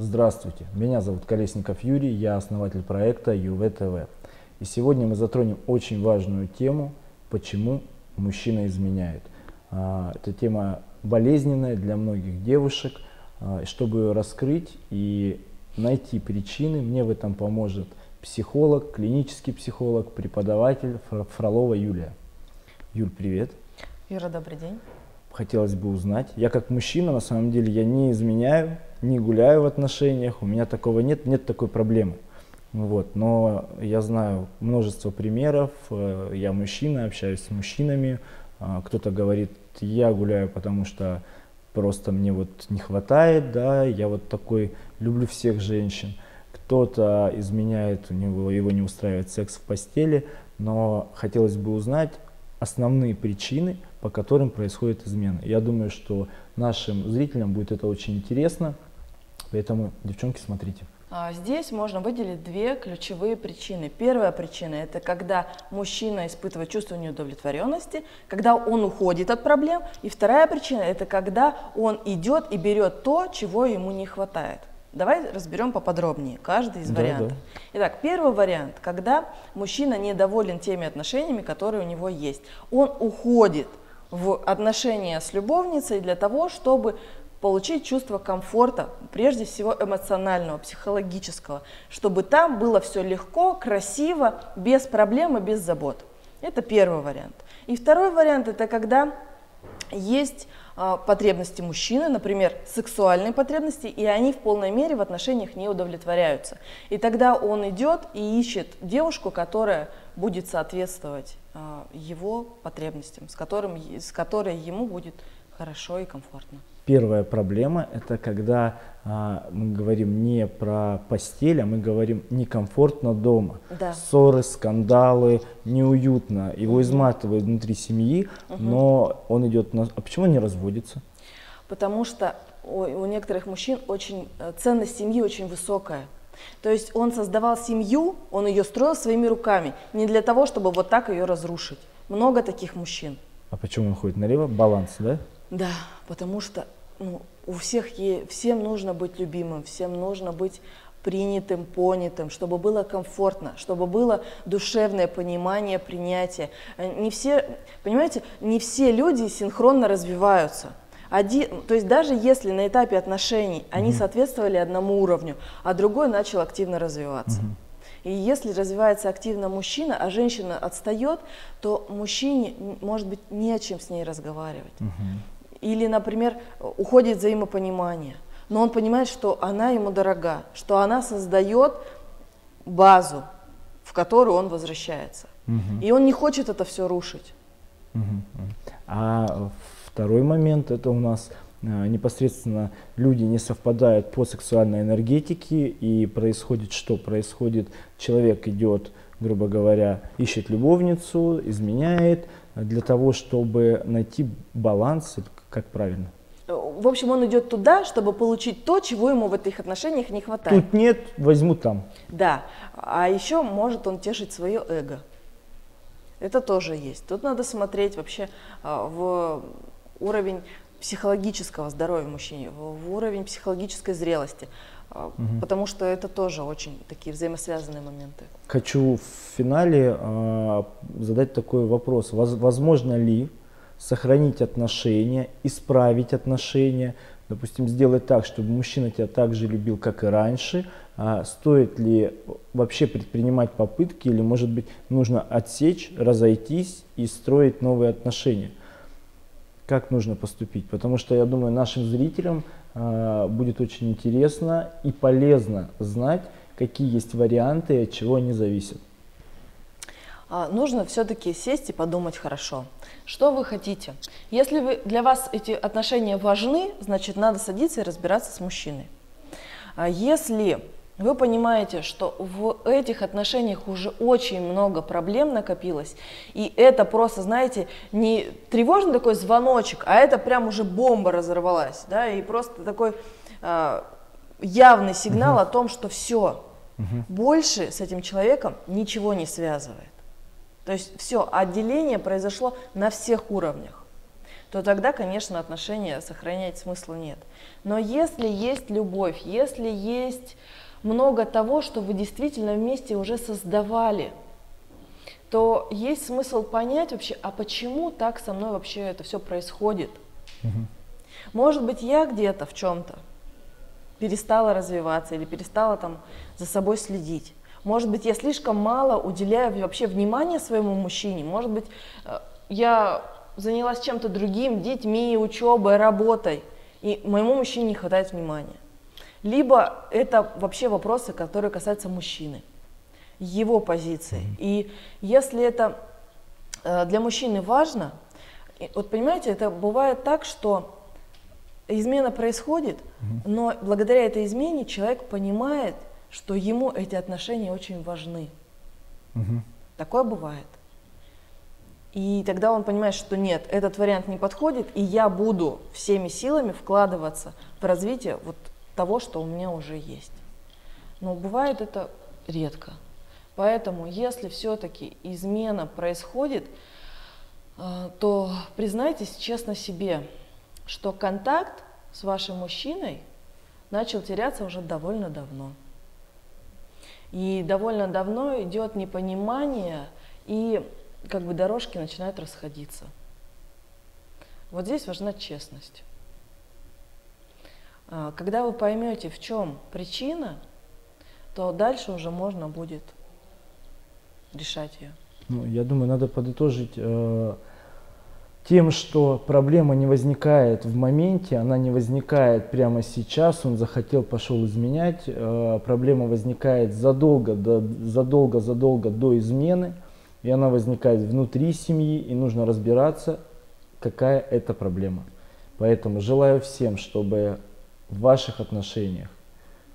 Здравствуйте, меня зовут Колесников Юрий, я основатель проекта ЮВ-ТВ. И сегодня мы затронем очень важную тему, почему мужчина изменяет. А, эта тема болезненная для многих девушек. А, чтобы ее раскрыть и найти причины, мне в этом поможет психолог, клинический психолог, преподаватель Фролова Юлия. Юль, привет. Юра, добрый день. Хотелось бы узнать. Я как мужчина, на самом деле, я не изменяю, не гуляю в отношениях, у меня такого нет, нет такой проблемы. Вот. Но я знаю множество примеров, э, я мужчина, общаюсь с мужчинами, а, кто-то говорит, я гуляю, потому что просто мне вот не хватает, да, я вот такой, люблю всех женщин. Кто-то изменяет, у него его не устраивает секс в постели, но хотелось бы узнать основные причины, по которым происходит измена. Я думаю, что нашим зрителям будет это очень интересно, поэтому, девчонки, смотрите. А, здесь можно выделить две ключевые причины. Первая причина – это когда мужчина испытывает чувство неудовлетворенности, когда он уходит от проблем. И вторая причина – это когда он идет и берет то, чего ему не хватает. Давай разберем поподробнее каждый из да, вариантов. Да. Итак, первый вариант, когда мужчина недоволен теми отношениями, которые у него есть. Он уходит в отношения с любовницей для того, чтобы получить чувство комфорта, прежде всего эмоционального, психологического, чтобы там было все легко, красиво, без проблем и без забот. Это первый вариант. И второй вариант – это когда есть э, потребности мужчины, например, сексуальные потребности, и они в полной мере в отношениях не удовлетворяются. И тогда он идет и ищет девушку, которая будет соответствовать его потребностям, с, которым, с которой ему будет хорошо и комфортно. Первая проблема – это когда а, мы говорим не про постель, а мы говорим некомфортно дома. Да. Ссоры, скандалы, неуютно. Его изматывает внутри семьи, угу. но он идет на… А почему он не разводится? Потому что у, у некоторых мужчин очень э, ценность семьи очень высокая. То есть он создавал семью, он ее строил своими руками, не для того, чтобы вот так ее разрушить. Много таких мужчин. А почему он ходит налево? Баланс, да? Да, потому что ну, у всех всем нужно быть любимым, всем нужно быть принятым, понятым, чтобы было комфортно, чтобы было душевное понимание, принятие. Э, не все, понимаете, не все люди синхронно развиваются. Один, то есть даже если на этапе отношений они угу. соответствовали одному уровню, а другой начал активно развиваться. Угу. И если развивается активно мужчина, а женщина отстает, то мужчине может быть не о чем с ней разговаривать. Угу. Или, например, уходит взаимопонимание. Но он понимает, что она ему дорога, что она создает базу, в которую он возвращается. Угу. И он не хочет это все рушить. Угу. А второй момент это у нас а, непосредственно люди не совпадают по сексуальной энергетике и происходит что? Происходит, человек идет, грубо говоря, ищет любовницу, изменяет для того, чтобы найти баланс, как правильно? В общем, он идет туда, чтобы получить то, чего ему в этих отношениях не хватает. Тут нет, возьму там. Да. А еще может он тешить свое эго. Это тоже есть. Тут надо смотреть вообще а, в уровень психологического здоровья мужчины, в уровень психологической зрелости, угу. потому что это тоже очень такие взаимосвязанные моменты. Хочу в финале э, задать такой вопрос. Возможно ли сохранить отношения, исправить отношения, допустим, сделать так, чтобы мужчина тебя так же любил, как и раньше, а стоит ли вообще предпринимать попытки или, может быть, нужно отсечь, разойтись и строить новые отношения? Как нужно поступить? Потому что, я думаю, нашим зрителям э, будет очень интересно и полезно знать, какие есть варианты и от чего они зависят. А, нужно все-таки сесть и подумать хорошо, что вы хотите. Если вы, для вас эти отношения важны, значит надо садиться и разбираться с мужчиной. А если вы понимаете, что в этих отношениях уже очень много проблем накопилось, и это просто, знаете, не тревожный такой звоночек, а это прям уже бомба разорвалась, да, и просто такой э, явный сигнал угу. о том, что все, угу. больше с этим человеком ничего не связывает. То есть все, отделение произошло на всех уровнях. то тогда, конечно, отношения сохранять смысла нет. Но если есть любовь, если есть много того, что вы действительно вместе уже создавали, то есть смысл понять вообще, а почему так со мной вообще это все происходит. Угу. Может быть, я где-то в чем-то перестала развиваться или перестала там за собой следить. Может быть, я слишком мало уделяю вообще внимания своему мужчине. Может быть, э, я занялась чем-то другим, детьми, учебой, работой, и моему мужчине не хватает внимания. Либо это вообще вопросы, которые касаются мужчины, его позиции. И если это э, для мужчины важно, вот понимаете, это бывает так, что измена происходит, но благодаря этой измене человек понимает, что ему эти отношения очень важны. Угу. Такое бывает. И тогда он понимает, что нет, этот вариант не подходит, и я буду всеми силами вкладываться в развитие вот того, что у меня уже есть. Но бывает это редко. Поэтому, если все-таки измена происходит, э, то признайтесь честно себе, что контакт с вашим мужчиной начал теряться уже довольно давно. И довольно давно идет непонимание, и как бы дорожки начинают расходиться. Вот здесь важна честность. А, когда вы поймете, в чем причина, то дальше уже можно будет решать ее. Ну, я думаю, надо подытожить э, тем, что проблема не возникает в моменте, она не возникает прямо сейчас, он захотел, пошел изменять, э, проблема возникает задолго, до, задолго, задолго до измены, и она возникает внутри семьи, и нужно разбираться, какая это проблема. Поэтому желаю всем, чтобы в ваших отношениях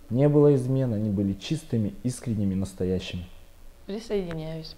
не было измен, они были чистыми, искренними, настоящими. Присоединяюсь.